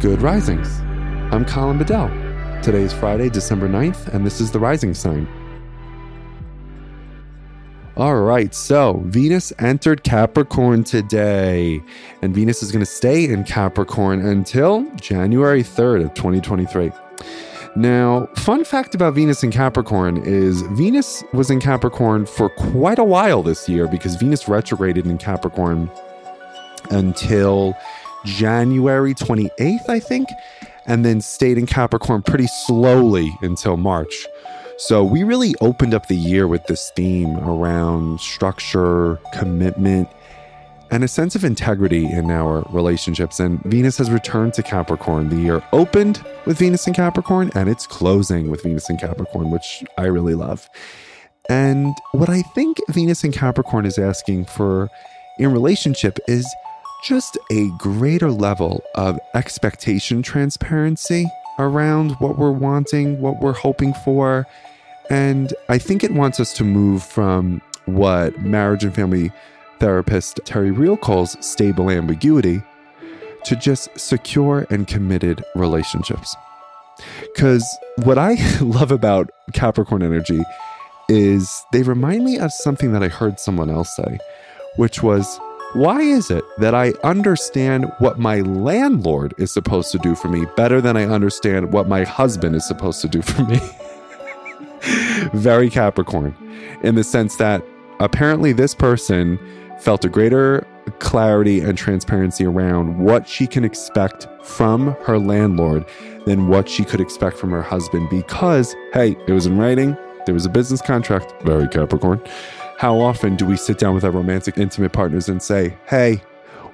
Good Risings. I'm Colin Bedell. Today is Friday, December 9th, and this is the Rising Sign. All right, so Venus entered Capricorn today, and Venus is going to stay in Capricorn until January 3rd of 2023. Now, fun fact about Venus in Capricorn is Venus was in Capricorn for quite a while this year because Venus retrograded in Capricorn until January 28th, I think, and then stayed in Capricorn pretty slowly until March. So we really opened up the year with this theme around structure, commitment, and a sense of integrity in our relationships. And Venus has returned to Capricorn. The year opened with Venus in Capricorn and it's closing with Venus in Capricorn, which I really love. And what I think Venus in Capricorn is asking for in relationship is just a greater level of expectation transparency around what we're wanting, what we're hoping for. And I think it wants us to move from what marriage and family therapist Terry Real calls stable ambiguity to just secure and committed relationships. Because what I love about Capricorn energy is they remind me of something that I heard someone else say, which was, why is it that I understand what my landlord is supposed to do for me better than I understand what my husband is supposed to do for me? Very Capricorn, in the sense that apparently this person felt a greater clarity and transparency around what she can expect from her landlord than what she could expect from her husband because, hey, it was in writing, there was a business contract, very Capricorn. How often do we sit down with our romantic, intimate partners and say, hey,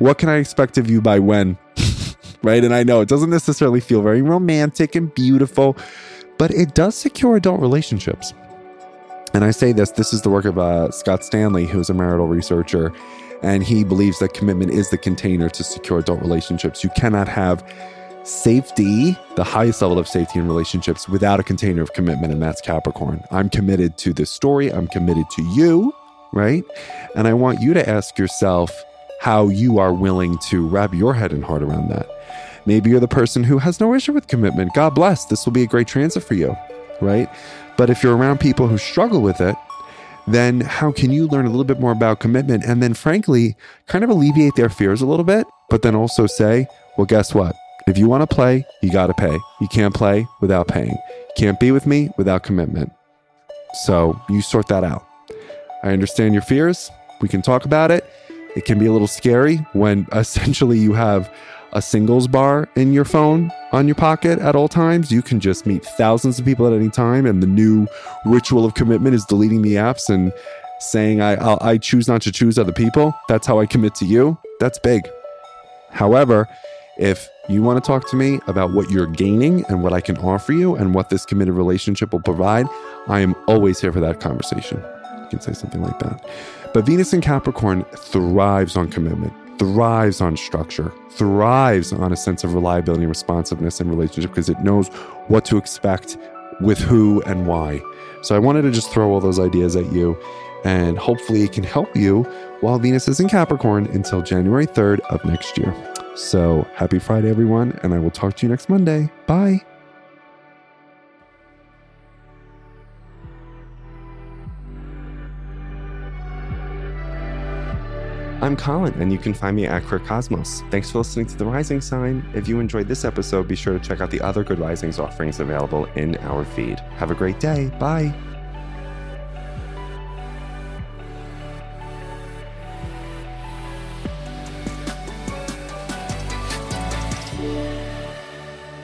what can I expect of you by when? right? And I know it doesn't necessarily feel very romantic and beautiful, but it does secure adult relationships. And I say this this is the work of uh, Scott Stanley, who's a marital researcher, and he believes that commitment is the container to secure adult relationships. You cannot have safety, the highest level of safety in relationships, without a container of commitment, and that's Capricorn. I'm committed to this story, I'm committed to you, right? And I want you to ask yourself how you are willing to wrap your head and heart around that. Maybe you're the person who has no issue with commitment. God bless. This will be a great transit for you, right? But if you're around people who struggle with it, then how can you learn a little bit more about commitment and then, frankly, kind of alleviate their fears a little bit, but then also say, well, guess what? If you want to play, you got to pay. You can't play without paying. You can't be with me without commitment. So you sort that out. I understand your fears. We can talk about it. It can be a little scary when essentially you have a singles bar in your phone on your pocket at all times. You can just meet thousands of people at any time. And the new ritual of commitment is deleting the apps and saying, I, I'll, I choose not to choose other people. That's how I commit to you. That's big. However, if you want to talk to me about what you're gaining and what I can offer you and what this committed relationship will provide, I am always here for that conversation. You can say something like that. But Venus in Capricorn thrives on commitment, thrives on structure, thrives on a sense of reliability and responsiveness in relationship because it knows what to expect with who and why. So I wanted to just throw all those ideas at you and hopefully it can help you while Venus is in Capricorn until January 3rd of next year. So happy Friday, everyone, and I will talk to you next Monday. Bye. I'm Colin, and you can find me at Queer Cosmos. Thanks for listening to The Rising Sign. If you enjoyed this episode, be sure to check out the other Good Risings offerings available in our feed. Have a great day. Bye.